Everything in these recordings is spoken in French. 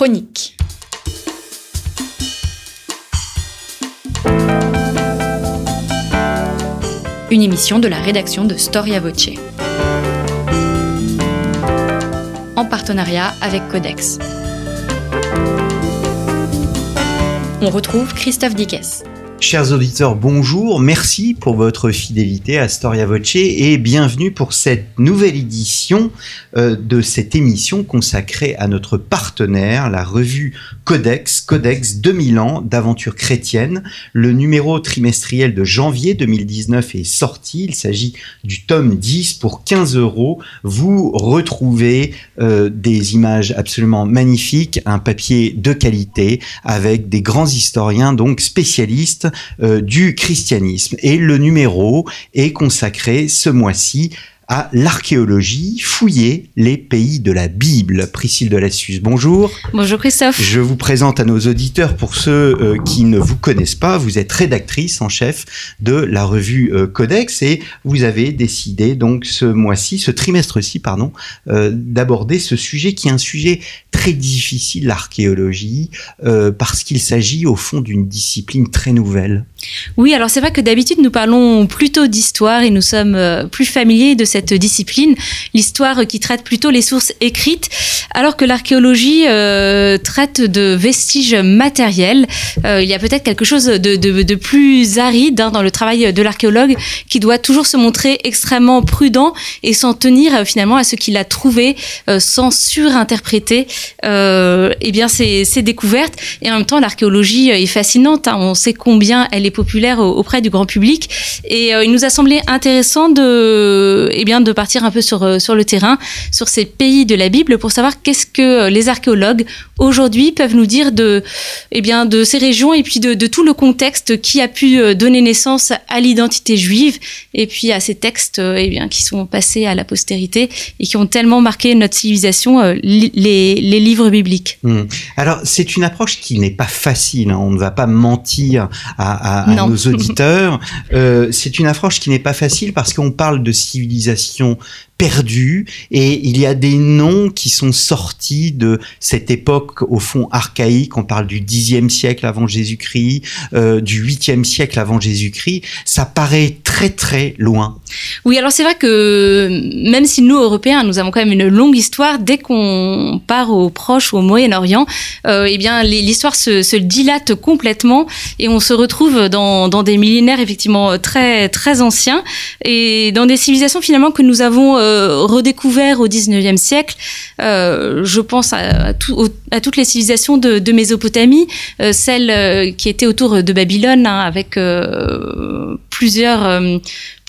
chronique. Une émission de la rédaction de Storia Voce. En partenariat avec Codex. On retrouve Christophe Dickès. Chers auditeurs, bonjour, merci pour votre fidélité à Storia Voce et bienvenue pour cette nouvelle édition euh, de cette émission consacrée à notre partenaire, la revue Codex, Codex 2000 ans d'aventure chrétienne. Le numéro trimestriel de janvier 2019 est sorti, il s'agit du tome 10 pour 15 euros. Vous retrouvez euh, des images absolument magnifiques, un papier de qualité avec des grands historiens donc spécialistes du christianisme. Et le numéro est consacré ce mois-ci à l'archéologie, fouiller les pays de la Bible. Priscille de Lassus, bonjour. Bonjour Christophe. Je vous présente à nos auditeurs, pour ceux euh, qui ne vous connaissent pas, vous êtes rédactrice en chef de la revue euh, Codex et vous avez décidé donc ce mois-ci, ce trimestre-ci, pardon, euh, d'aborder ce sujet qui est un sujet très difficile, l'archéologie, parce qu'il s'agit au fond d'une discipline très nouvelle. Oui, alors c'est vrai que d'habitude nous parlons plutôt d'histoire et nous sommes plus familiers de cette discipline, l'histoire qui traite plutôt les sources écrites, alors que l'archéologie euh, traite de vestiges matériels. Euh, il y a peut-être quelque chose de, plus aride hein, dans le travail de l'archéologue qui doit toujours se montrer extrêmement prudent et s'en tenir euh, finalement à ce qu'il a trouvé sans surinterpréter eh bien ces, découvertes. Et en même temps, l'archéologie est fascinante. Hein. On sait combien elle est populaire auprès du grand public. Et il nous a semblé intéressant de, eh de partir un peu sur, euh, sur le terrain, sur ces pays de la Bible, pour savoir qu'est-ce que euh, les archéologues aujourd'hui peuvent nous dire de, eh bien, de ces régions et puis de, tout le contexte qui a pu euh, donner naissance à l'identité juive et puis à ces textes eh bien, qui sont passés à la postérité et qui ont tellement marqué notre civilisation, les, les, livres bibliques. Hmm. Alors, c'est une approche qui n'est pas facile, hein. on ne va pas mentir à, à, nos auditeurs. c'est une approche qui n'est pas facile parce qu'on parle de civilisation utilisation perdu et il y a des noms qui sont sortis de cette époque au fond archaïque. On parle du Xe siècle avant Jésus-Christ, euh, du 8e siècle avant Jésus-Christ. Ça paraît très très loin. Oui, alors c'est vrai que même si nous Européens, nous avons quand même une longue histoire, dès qu'on part au Proche ou au Moyen-Orient, euh, eh bien l'histoire se, dilate complètement et on se retrouve dans, des millénaires effectivement très très anciens et dans des civilisations finalement que nous avons euh, euh, redécouvert au 19e siècle. Euh, je pense à, toutes les civilisations de, Mésopotamie, euh, celle qui était autour de Babylone, hein, avec plusieurs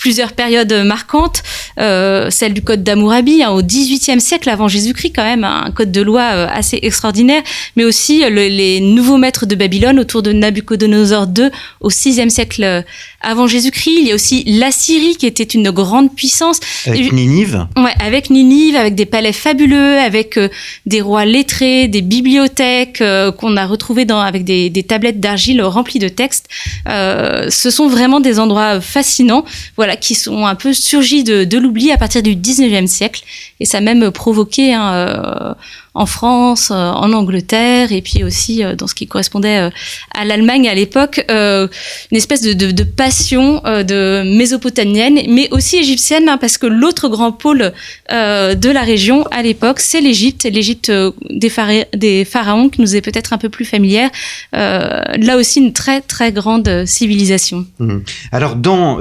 plusieurs périodes marquantes, euh, celle du code d'Amourabi hein, au XVIIIe siècle avant Jésus-Christ quand même, un code de loi euh, assez extraordinaire, mais aussi les nouveaux maîtres de Babylone autour de Nabucodonosor II au VIe siècle euh, avant Jésus-Christ. Il y a aussi l'Assyrie qui était une grande puissance. Avec Ninive Ouais, avec Ninive, avec des palais fabuleux, avec des rois lettrés, des bibliothèques qu'on a retrouvées dans, avec des, des tablettes d'argile remplies de textes. ce sont vraiment des endroits fascinants. Voilà, qui sont un peu surgis de, l'oubli à partir du 19e siècle. Et ça a même provoqué hein, euh, en France, euh, en Angleterre, et puis aussi euh, dans ce qui correspondait euh, à l'Allemagne à l'époque, une espèce de, passion de mésopotamienne, mais aussi égyptienne, hein, parce que l'autre grand pôle de la région à l'époque, c'est l'Égypte, l'Égypte des, pharaons qui nous est peut-être un peu plus familière. là aussi, une très très grande civilisation. Mmh. Alors dans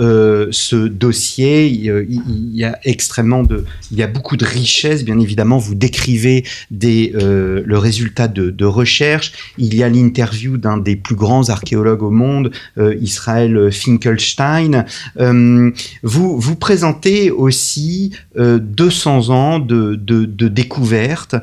ce dossier, il, y a extrêmement de, il y a beaucoup de richesses, bien évidemment. Vous décrivez euh, le résultat de, recherche. Il y a l'interview d'un des plus grands archéologues au monde, euh, Israël Finkelstein. Euh, vous, vous présentez aussi 200 ans de, de, découvertes.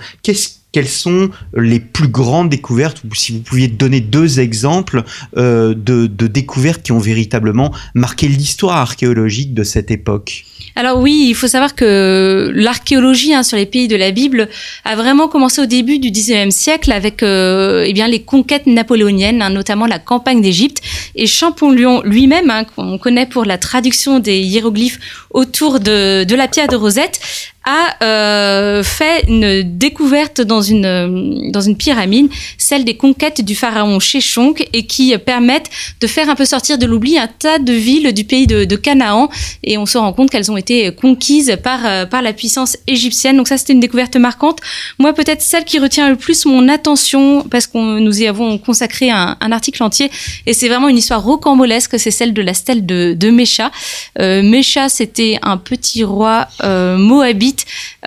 Quelles sont les plus grandes découvertes, ou si vous pouviez donner deux exemples de, de, découvertes qui ont véritablement marqué l'histoire archéologique de cette époque alors oui, il faut savoir que l'archéologie hein, sur les pays de la Bible a vraiment commencé au début du XIXe siècle avec euh, eh bien les conquêtes napoléoniennes, hein, notamment la campagne d'Égypte. Et Champollion lui-même, hein, qu'on connaît pour la traduction des hiéroglyphes autour de la pierre de Rosette, a euh, fait une découverte dans une, dans une pyramide, celle des conquêtes du pharaon Sheshonk, et qui permettent de faire un peu sortir de l'oubli un tas de villes du pays de, de Canaan. Et on se rend compte qu'elles ont été conquises par, euh, par la puissance égyptienne. Donc ça, c'était une découverte marquante. Moi, peut-être celle qui retient le plus mon attention, parce qu'on nous y avons consacré un, un article entier, et c'est vraiment une histoire rocambolesque, c'est celle de la stèle de, de Mécha. Euh, Mécha, c'était un petit roi euh, moabite,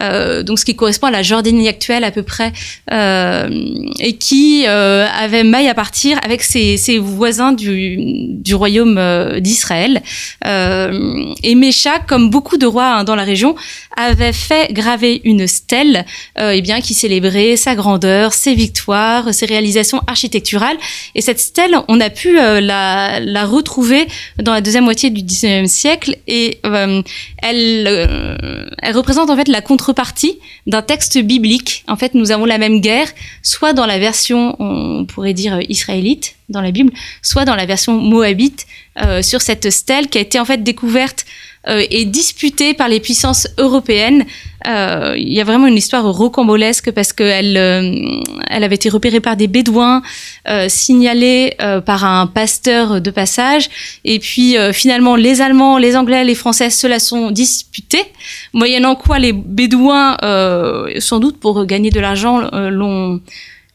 euh, donc ce qui correspond à la Jordanie actuelle à peu près, euh, et qui euh, avait maille à partir avec ses, voisins du, royaume d'Israël. Et Mécha, comme beaucoup de rois hein, dans la région, avait fait graver une stèle eh bien, qui célébrait sa grandeur, ses victoires, ses réalisations architecturales. Et cette stèle, on a pu la, retrouver dans la deuxième moitié du 19e siècle et elle représente en fait la contrepartie d'un texte biblique. En fait, nous avons la même guerre, soit dans la version, on pourrait dire, israélite dans la Bible, soit dans la version moabite euh, sur cette stèle qui a été en fait découverte euh, et disputée par les puissances européennes. Euh, il y a vraiment une histoire rocambolesque parce qu'elle euh, elle avait été repérée par des bédouins, signalée par un pasteur de passage, et puis finalement les Allemands, les Anglais, les Français se la sont disputées, moyennant quoi les bédouins, sans doute pour gagner de l'argent, l'ont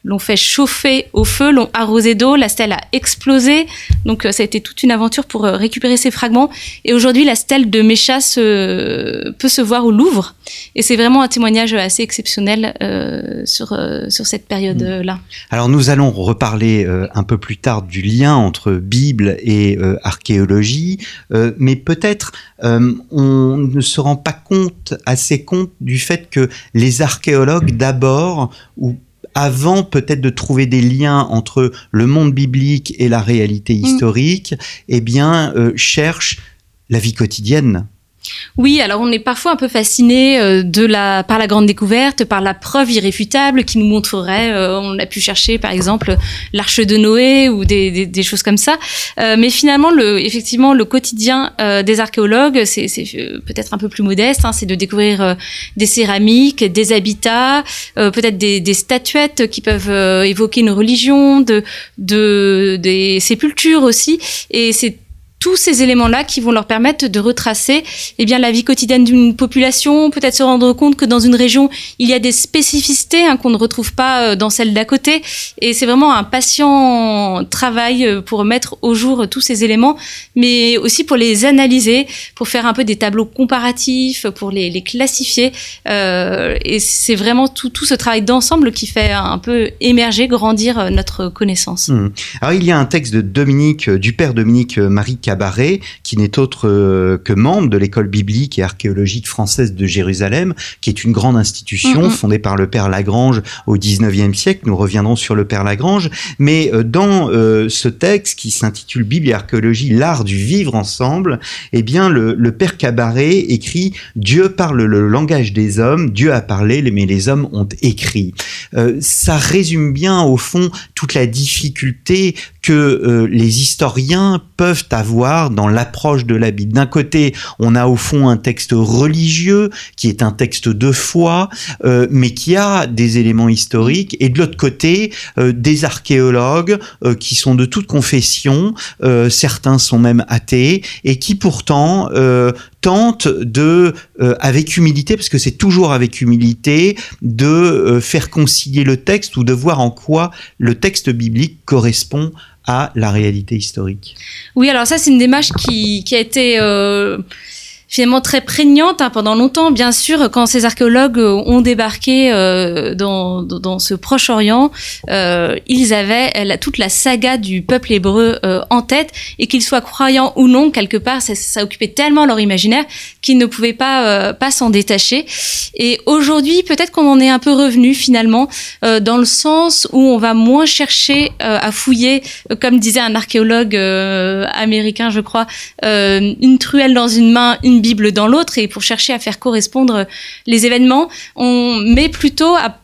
l'ont fait chauffer au feu, l'ont arrosé d'eau, la stèle a explosé. Donc euh, ça a été toute une aventure pour euh, récupérer ces fragments. Et aujourd'hui, la stèle de Mécha se, peut se voir au Louvre. Et c'est vraiment un témoignage assez exceptionnel euh, sur, sur cette période-là. Alors nous allons reparler un peu plus tard du lien entre Bible et archéologie, mais peut-être on ne se rend pas compte, assez compte du fait que les archéologues d'abord, ou avant peut-être de trouver des liens entre le monde biblique et la réalité historique, eh bien euh, cherchent la vie quotidienne. Oui, alors on est parfois un peu fasciné euh, de la par la grande découverte, par la preuve irréfutable qui nous montrerait. euh, on a pu chercher par exemple l'arche de Noé ou des, des, choses comme ça. Euh, mais finalement, le, effectivement, le quotidien des archéologues, c'est peut-être un peu plus modeste. hein, c'est de découvrir des céramiques, des habitats, peut-être des, des statuettes qui peuvent évoquer une religion, de, de des sépultures aussi. Et c'est tous ces éléments-là qui vont leur permettre de retracer eh bien, la vie quotidienne d'une population, peut-être se rendre compte que dans une région, il y a des spécificités hein, qu'on ne retrouve pas euh, dans celle d'à côté. Et c'est vraiment un patient travail euh, pour mettre au jour tous ces éléments, mais aussi pour les analyser, pour faire un peu des tableaux comparatifs, pour les, classifier. Euh, et c'est vraiment tout, ce travail d'ensemble qui fait un peu émerger, grandir euh, notre connaissance. Hmm. Alors il y a un texte de Dominique, euh, du père Dominique euh, Marie Cabaret, qui n'est autre euh, que membre de l'école biblique et archéologique française de Jérusalem, qui est une grande institution Mhm. fondée par le père Lagrange au 19e siècle. Nous reviendrons sur le père Lagrange. Mais euh, dans euh, ce texte qui s'intitule Bible et archéologie, l'art du vivre ensemble, eh bien le, le père Cabaret écrit Dieu parle le langage des hommes, Dieu a parlé, mais les hommes ont écrit. Euh, ça résume bien au fond toute la difficulté que euh, les historiens peuvent avoir dans l'approche de la Bible. D'un côté, on a au fond un texte religieux qui est un texte de foi, euh, mais qui a des éléments historiques, et de l'autre côté, euh, des archéologues euh, qui sont de toute confession, certains sont même athées, et qui pourtant tentent de, avec humilité, parce que c'est toujours avec humilité, de faire concilier le texte ou de voir en quoi le texte biblique correspond à la réalité historique. Oui, alors ça, c'est une démarche qui, qui a été euh, finalement très prégnante hein, pendant longtemps. Bien sûr, quand ces archéologues euh, ont débarqué euh, dans, dans, ce Proche-Orient, euh, ils avaient toute la saga du peuple hébreu en tête, et qu'ils soient croyants ou non, quelque part, ça, occupait tellement leur imaginaire qu'ils ne pouvaient pas, pas s'en détacher. Et aujourd'hui, peut-être qu'on en est un peu revenu finalement, dans le sens où on va moins chercher à fouiller, comme disait un archéologue américain, je crois, une truelle dans une main, une Bible dans l'autre, et pour chercher à faire correspondre les événements, on met plutôt à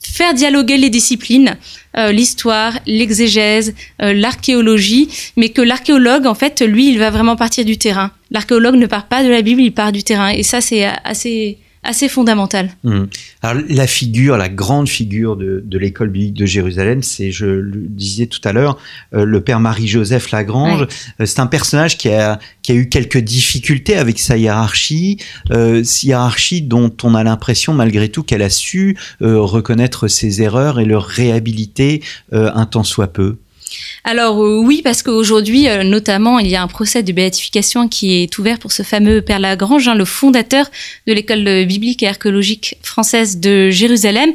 faire dialoguer les disciplines, euh, l'histoire, l'exégèse, euh, l'archéologie, mais que l'archéologue, en fait, lui, il va vraiment partir du terrain. L'archéologue ne part pas de la Bible, il part du terrain, et ça, c'est assez assez fondamentale. Mmh. Alors, la figure, la grande figure de, de l'école biblique de Jérusalem, c'est, je le disais tout à l'heure, euh, le père Marie-Joseph Lagrange. Ouais. Euh, c'est un personnage qui a, qui a eu quelques difficultés avec sa hiérarchie, euh, hiérarchie dont on a l'impression malgré tout qu'elle a su reconnaître ses erreurs et le réhabiliter un tant soit peu. Alors euh, oui, parce qu'aujourd'hui, euh, notamment, il y a un procès de béatification qui est ouvert pour ce fameux Père Lagrange, hein, le fondateur de l'école biblique et archéologique française de Jérusalem.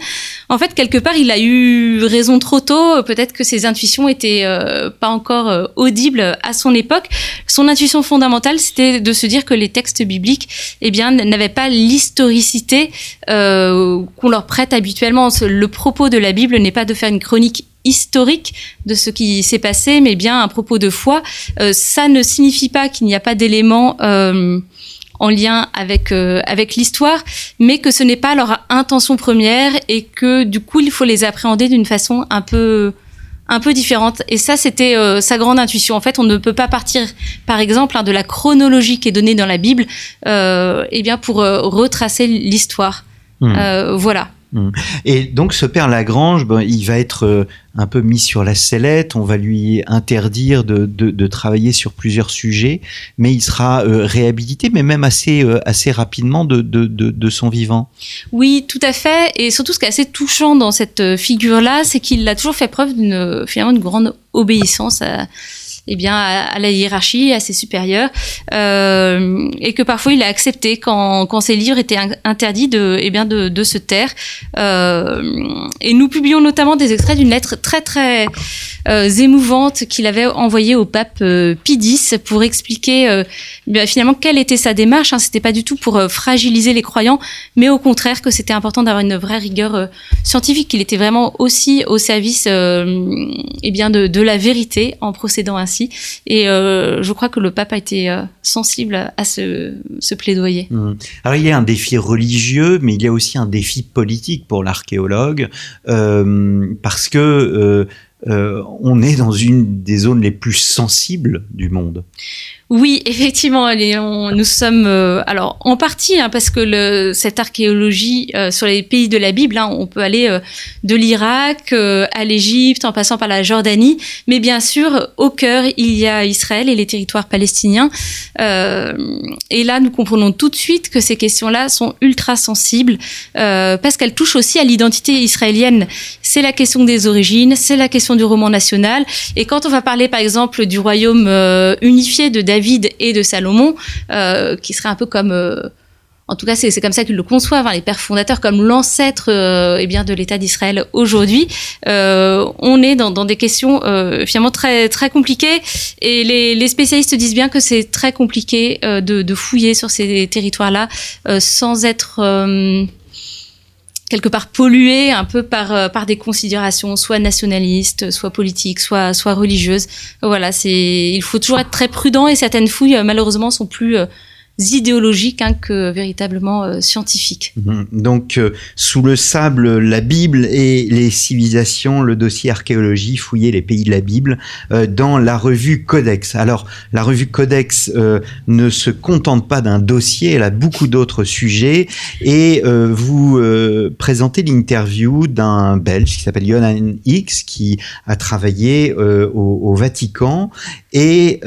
En fait, quelque part, il a eu raison trop tôt. Peut-être que ses intuitions étaient euh, pas encore euh, audibles à son époque. Son intuition fondamentale, c'était de se dire que les textes bibliques, eh bien, n'avaient pas l'historicité euh, qu'on leur prête habituellement. Le propos de la Bible n'est pas de faire une chronique historique de ce qui s'est passé, mais bien un propos de foi. Euh, ça ne signifie pas qu'il n'y a pas d'éléments euh, en lien avec euh, avec l'histoire, mais que ce n'est pas leur intention première et que du coup il faut les appréhender d'une façon un peu un peu différente. Et ça, c'était euh, sa grande intuition. En fait, on ne peut pas partir, par exemple, hein, de la chronologie qui est donnée dans la Bible, euh, eh bien pour euh, retracer l'histoire. Mmh. Euh, voilà. Et donc ce père Lagrange, ben, il va être euh, un peu mis sur la sellette, on va lui interdire de, de, de travailler sur plusieurs sujets, mais il sera euh, réhabilité, mais même assez, euh, assez rapidement de, de, de, de son vivant. Oui, tout à fait. Et surtout, ce qui est assez touchant dans cette figure-là, c'est qu'il a toujours fait preuve d'une finalement une grande obéissance à, eh bien, à, la hiérarchie, à ses supérieurs, euh, et que parfois il a accepté quand, quand ses livres étaient in- interdits de, eh bien, de, de se taire. Euh, et nous publions notamment des extraits d'une lettre très très euh, émouvante qu'il avait envoyée au pape Pie X pour expliquer bien, finalement quelle était sa démarche. Hein. C'était pas du tout pour fragiliser les croyants, mais au contraire que c'était important d'avoir une vraie rigueur scientifique, qu'il était vraiment aussi au service eh bien de, de la vérité en procédant ainsi. Et euh, je crois que le pape a été euh, sensible à ce, plaidoyer. Mmh. Alors il y a un défi religieux, mais il y a aussi un défi politique pour l'archéologue, euh, parce que on est dans une des zones les plus sensibles du monde. Oui, effectivement, nous sommes euh, alors en partie hein, parce que le, cette archéologie euh, sur les pays de la Bible, hein, on peut aller euh, de l'Irak euh, à l'Égypte, en passant par la Jordanie, mais bien sûr au cœur il y a Israël et les territoires palestiniens. Euh, et là, nous comprenons tout de suite que ces questions-là sont ultra sensibles euh, parce qu'elles touchent aussi à l'identité israélienne. C'est la question des origines, c'est la question du roman national. Et quand on va parler, par exemple, du royaume unifié de David et de Salomon, euh, qui serait un peu comme, euh, en tout cas, c'est comme ça qu'ils le conçoivent, hein, les pères fondateurs, comme l'ancêtre euh, eh bien de l'État d'Israël aujourd'hui. On est dans, des questions finalement très très compliquées, et les, spécialistes disent bien que c'est très compliqué de, fouiller sur ces territoires-là sans être quelque part pollué un peu par euh, par des considérations soit nationalistes, soit politiques, soit soit religieuses. Voilà, c'est il faut toujours être très prudent et certaines fouilles euh, malheureusement sont plus euh, idéologiques hein, que véritablement euh, scientifiques. Mhm. Donc, euh, sous le sable, la Bible et les civilisations, le dossier archéologie, fouiller les pays de la Bible euh, dans la revue Codex. Alors, la revue Codex euh, ne se contente pas d'un dossier, elle a beaucoup d'autres sujets et vous présentez l'interview d'un Belge qui s'appelle Johan X qui a travaillé au, au Vatican et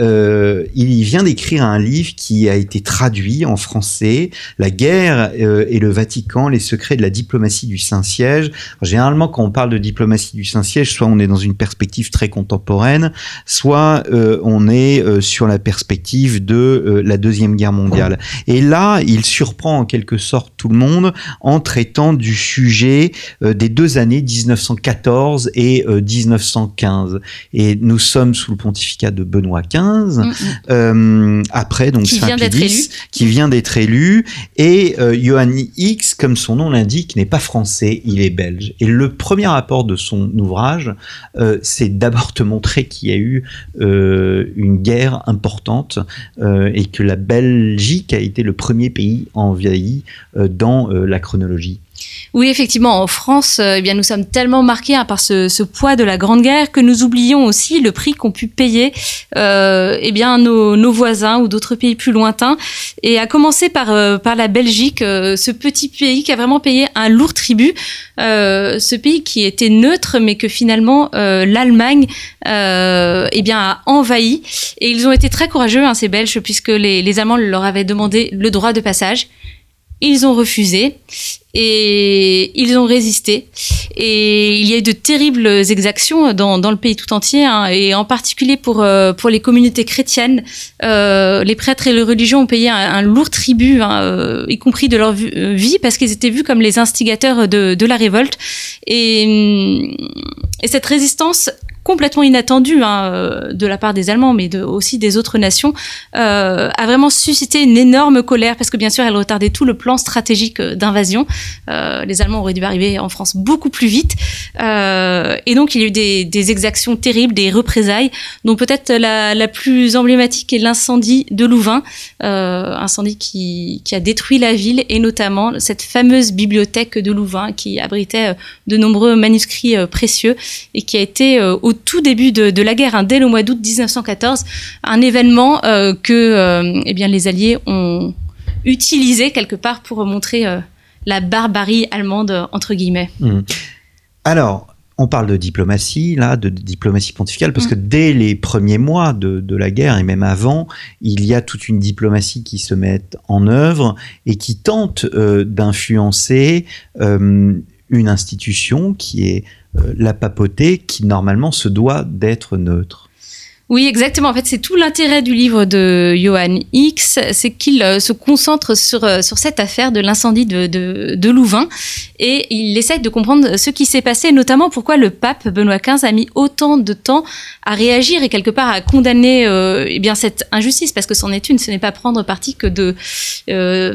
il vient d'écrire un livre qui a été traduit en français, La guerre euh, et le Vatican, les secrets de la diplomatie du Saint-Siège. Généralement, quand on parle de diplomatie du Saint-Siège, soit on est dans une perspective très contemporaine, soit euh, on est euh, sur la perspective de euh, la Deuxième Guerre mondiale. Et là, il surprend en quelque sorte tout le monde en traitant du sujet euh, des deux années 1914 et euh, 1915. Et nous sommes sous le pontificat de Benoît XV, Mm, mm. euh, après donc Qui Saint vient d'être Pie Qui vient d'être élu, et euh, Johan X, comme son nom l'indique, n'est pas français, il est belge. Et le premier rapport de son ouvrage, euh, c'est d'abord te montrer qu'il y a eu euh, une guerre importante euh, et que la Belgique a été le premier pays envahi dans la chronologie. Oui, effectivement, en France, euh, eh bien, nous sommes tellement marqués hein, par ce, ce, poids de la Grande Guerre que nous oublions aussi le prix qu'ont pu payer euh, eh bien, nos, nos, voisins ou d'autres pays plus lointains. Et à commencer par, euh, par la Belgique, euh, ce petit pays qui a vraiment payé un lourd tribut. Euh, ce pays qui était neutre, mais que finalement l'Allemagne eh bien, a envahi. Et ils ont été très courageux, hein, ces Belges, puisque les, les Allemands leur avaient demandé le droit de passage. Ils ont refusé et ils ont résisté. Et il y a eu de terribles exactions dans, dans le pays tout entier, hein, et en particulier pour, euh, pour les communautés chrétiennes. Euh, les prêtres et les religions ont payé un, lourd tribut, hein, euh, y compris de leur vie, parce qu'ils étaient vus comme les instigateurs de, de la révolte. Et, et cette résistance complètement inattendu hein, euh, de la part des Allemands, mais aussi des autres nations, euh, a vraiment suscité une énorme colère parce que bien sûr, elle retardait tout le plan stratégique euh, d'invasion. Les Allemands auraient dû arriver en France beaucoup plus vite, et donc il y a eu des, exactions terribles, des représailles, dont peut-être la, plus emblématique est l'incendie de Louvain, incendie qui, a détruit la ville et notamment cette fameuse bibliothèque de Louvain qui abritait de nombreux manuscrits précieux et qui a été tout début de, de la guerre, hein, dès le mois d'août 1914, un événement euh, que euh, eh bien, les Alliés ont utilisé quelque part pour montrer euh, la barbarie allemande, entre guillemets. Mmh. Alors, on parle de diplomatie, là, de diplomatie pontificale, parce mmh. que dès les premiers mois de, de, la guerre, et même avant, il y a toute une diplomatie qui se met en œuvre et qui tente euh, d'influencer euh, une institution qui est euh, la papauté qui normalement se doit d'être neutre. Oui, exactement. En fait, c'est tout l'intérêt du livre de Johann X, c'est qu'il euh, se concentre sur, euh, sur cette affaire de l'incendie de, de, de, Louvain et il essaye de comprendre ce qui s'est passé, notamment pourquoi le pape Benoît XV a mis autant de temps à réagir et quelque part à condamner euh, eh bien cette injustice, parce que c'en est une, ce n'est pas prendre parti que de euh,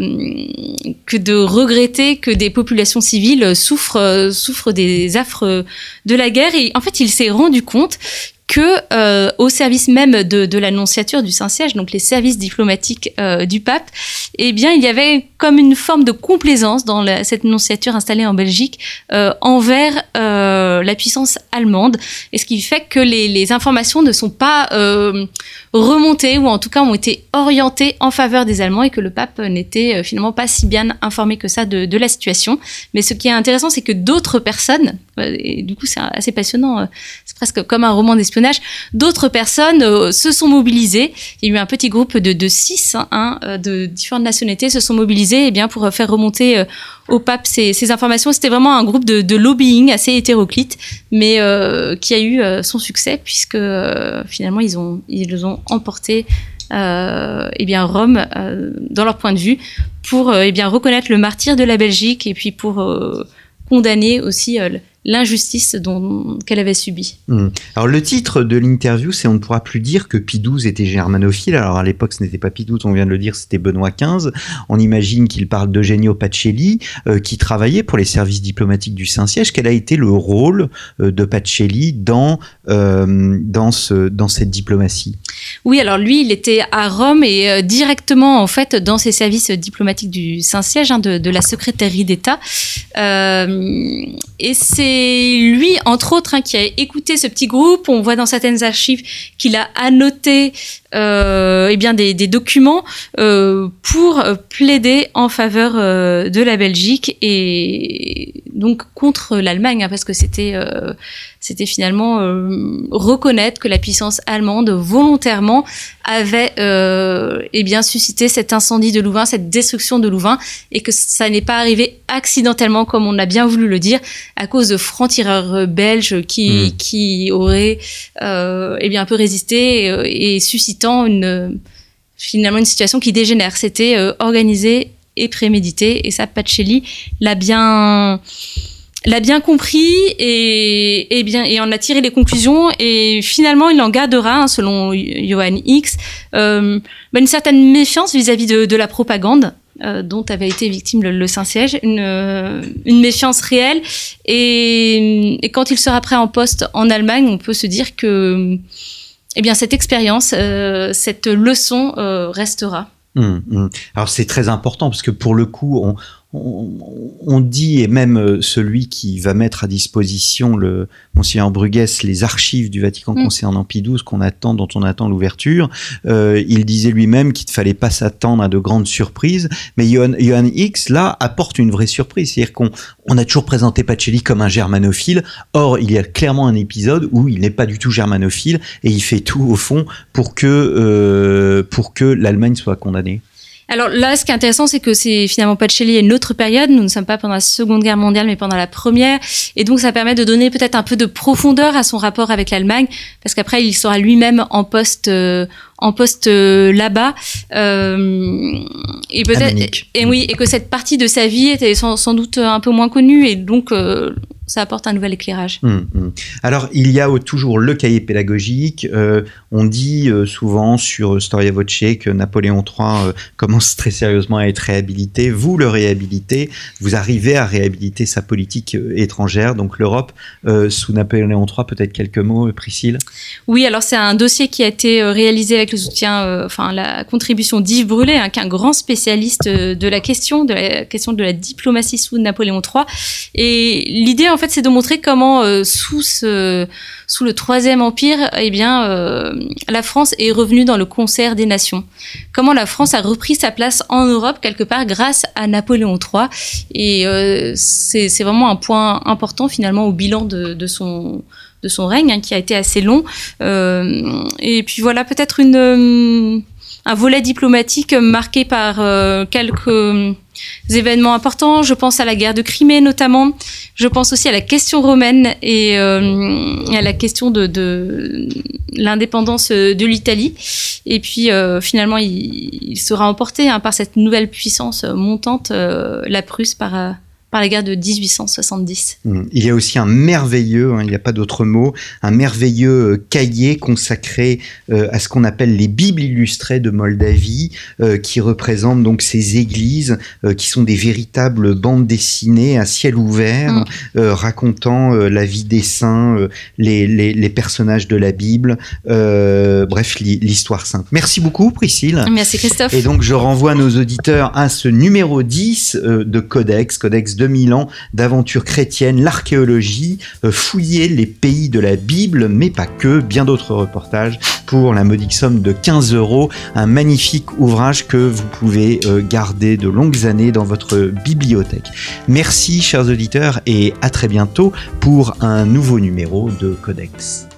que de regretter que des populations civiles souffrent souffrent des affres de la guerre. Et en fait, il s'est rendu compte que euh, au service même de, de l'annonciature du Saint-Siège, donc les services diplomatiques euh, du pape, eh bien, il y avait comme une forme de complaisance dans la, cette annonciature installée en Belgique euh, envers euh, la puissance allemande, et ce qui fait que les, informations ne sont pas euh, remontées ou en tout cas ont été orientées en faveur des Allemands et que le pape n'était euh, finalement pas si bien informé que ça de, la situation. Mais ce qui est intéressant, c'est que d'autres personnes, et du coup c'est assez passionnant, c'est presque comme un roman d'espionnage d'autres personnes se sont mobilisées. Il y a eu un petit groupe de, six hein, de différentes nationalités se sont mobilisés eh bien, pour faire remonter au pape ces, informations. C'était vraiment un groupe de, lobbying assez hétéroclite, mais euh, qui a eu euh, son succès puisque euh, finalement ils ont, ils ont emporté euh, eh bien Rome dans leur point de vue pour eh bien reconnaître le martyr de la Belgique et puis pour condamner aussi l'injustice qu'elle avait subie. Mmh. Alors le titre de l'interview, c'est On ne pourra plus dire que Pie XII était germanophile. Alors à l'époque, ce n'était pas Pie XII, on vient de le dire, c'était Benoît XV. On imagine qu'il parle d'Eugenio Pacelli, euh, qui travaillait pour les services diplomatiques du Saint-Siège. Quel a été le rôle euh, de Pacelli dans, euh, dans, ce, dans cette diplomatie? Oui, alors lui, il était à Rome et euh, directement, en fait, dans ces services diplomatiques du Saint-Siège, hein, de, de, la secrétairie d'État. Et c'est lui, entre autres, hein, qui a écouté ce petit groupe. On voit dans certaines archives qu'il a annoté euh, eh bien des, des documents euh, pour plaider en faveur euh, de la Belgique et donc contre l'Allemagne, hein, parce que c'était euh, c'était finalement euh, reconnaître que la puissance allemande volontairement avait euh, eh bien suscité cet incendie de Louvain, cette destruction de Louvain, et que ça n'est pas arrivé accidentellement comme on a bien voulu le dire, à cause de francs-tireurs belges qui, mmh. qui auraient euh, eh bien un peu résisté et, et une finalement une situation qui dégénère. C'était euh, organisé et prémédité, et ça Pacelli l'a bien l'a bien compris et, et, bien et en a tiré les conclusions et finalement il en gardera, hein, selon Johan X, euh, une certaine méfiance vis-à-vis -vis de, la propagande. Euh, dont avait été victime le, Saint-Siège, une, une, méfiance réelle. Et, quand il sera prêt en poste en Allemagne, on peut se dire que eh bien, cette expérience, euh, cette leçon euh, restera. Mmh, mmh. Alors c'est très important parce que pour le coup, on, on, dit, et même euh, celui qui va mettre à disposition le Monseigneur Bruguès les archives du Vatican mm. concernant Pie XII qu'on attend, dont on attend l'ouverture, euh, il disait lui-même qu'il ne fallait pas s'attendre à de grandes surprises, mais Johan, X, là, apporte une vraie surprise. C'est-à-dire qu'on on a toujours présenté Pacelli comme un germanophile, or il y a clairement un épisode où il n'est pas du tout germanophile, et il fait tout, au fond, pour que, euh, pour que l'Allemagne soit condamnée. Alors là, ce qui est intéressant, c'est que c'est finalement Pacelli à une autre période. Nous ne sommes pas pendant la Seconde Guerre mondiale, mais pendant la Première. Et donc, ça permet de donner peut-être un peu de profondeur à son rapport avec l'Allemagne, parce qu'après, il sera lui-même en poste, euh, en poste euh, là-bas. Euh, et peut-être, et, oui, et que cette partie de sa vie était sans, sans doute un peu moins connue, et donc euh, ça apporte un nouvel éclairage. Hum, hum. Alors, il y a toujours le cahier pédagogique. Euh, on dit euh, souvent sur Storia Voce que Napoléon III euh, commence très sérieusement à être réhabilité. Vous le réhabilitez. Vous arrivez à réhabiliter sa politique étrangère, donc l'Europe, sous Napoléon III. Peut-être quelques mots, Priscille? Oui, alors c'est un dossier qui a été réalisé avec le soutien, enfin la contribution d'Yves Brûlé, hein, qui est un grand spécialiste de la question, de la question de la diplomatie sous Napoléon III. Et l'idée, en fait, c'est de montrer comment euh, sous le troisième empire, eh bien, euh, la France est revenue dans le concert des nations. Comment la France a repris sa place en Europe quelque part grâce à Napoléon III. Et euh, c'est vraiment un point important finalement au bilan de, son règne hein, qui a été assez long. et puis voilà peut-être un volet diplomatique marqué par quelques événements importants. Je pense à la guerre de Crimée notamment. Je pense aussi à la question romaine et euh, à la question de, de l'indépendance de l'Italie. Et puis euh, finalement, il, sera emporté hein, par cette nouvelle puissance montante, euh, la Prusse, par par la guerre de 1870. Mmh. Il y a aussi un merveilleux, hein, il n'y a pas d'autre mot, un merveilleux euh, cahier consacré euh, à ce qu'on appelle les Bibles illustrées de Moldavie, euh, qui représentent donc ces églises qui sont des véritables bandes dessinées à ciel ouvert, mmh. racontant la vie des saints, les, les, les, personnages de la Bible, bref, l'histoire sainte. Merci beaucoup, Priscille. Merci, Christophe. Et donc, je renvoie nos auditeurs à ce numéro 10 de Codex, Codex 2000 ans d'aventure chrétienne, l'archéologie, euh, fouiller les pays de la Bible, mais pas que, bien d'autres reportages pour la modique somme de 15 euros. Un magnifique ouvrage que vous pouvez euh, garder de longues années dans votre bibliothèque. Merci chers auditeurs et à très bientôt pour un nouveau numéro de Codex.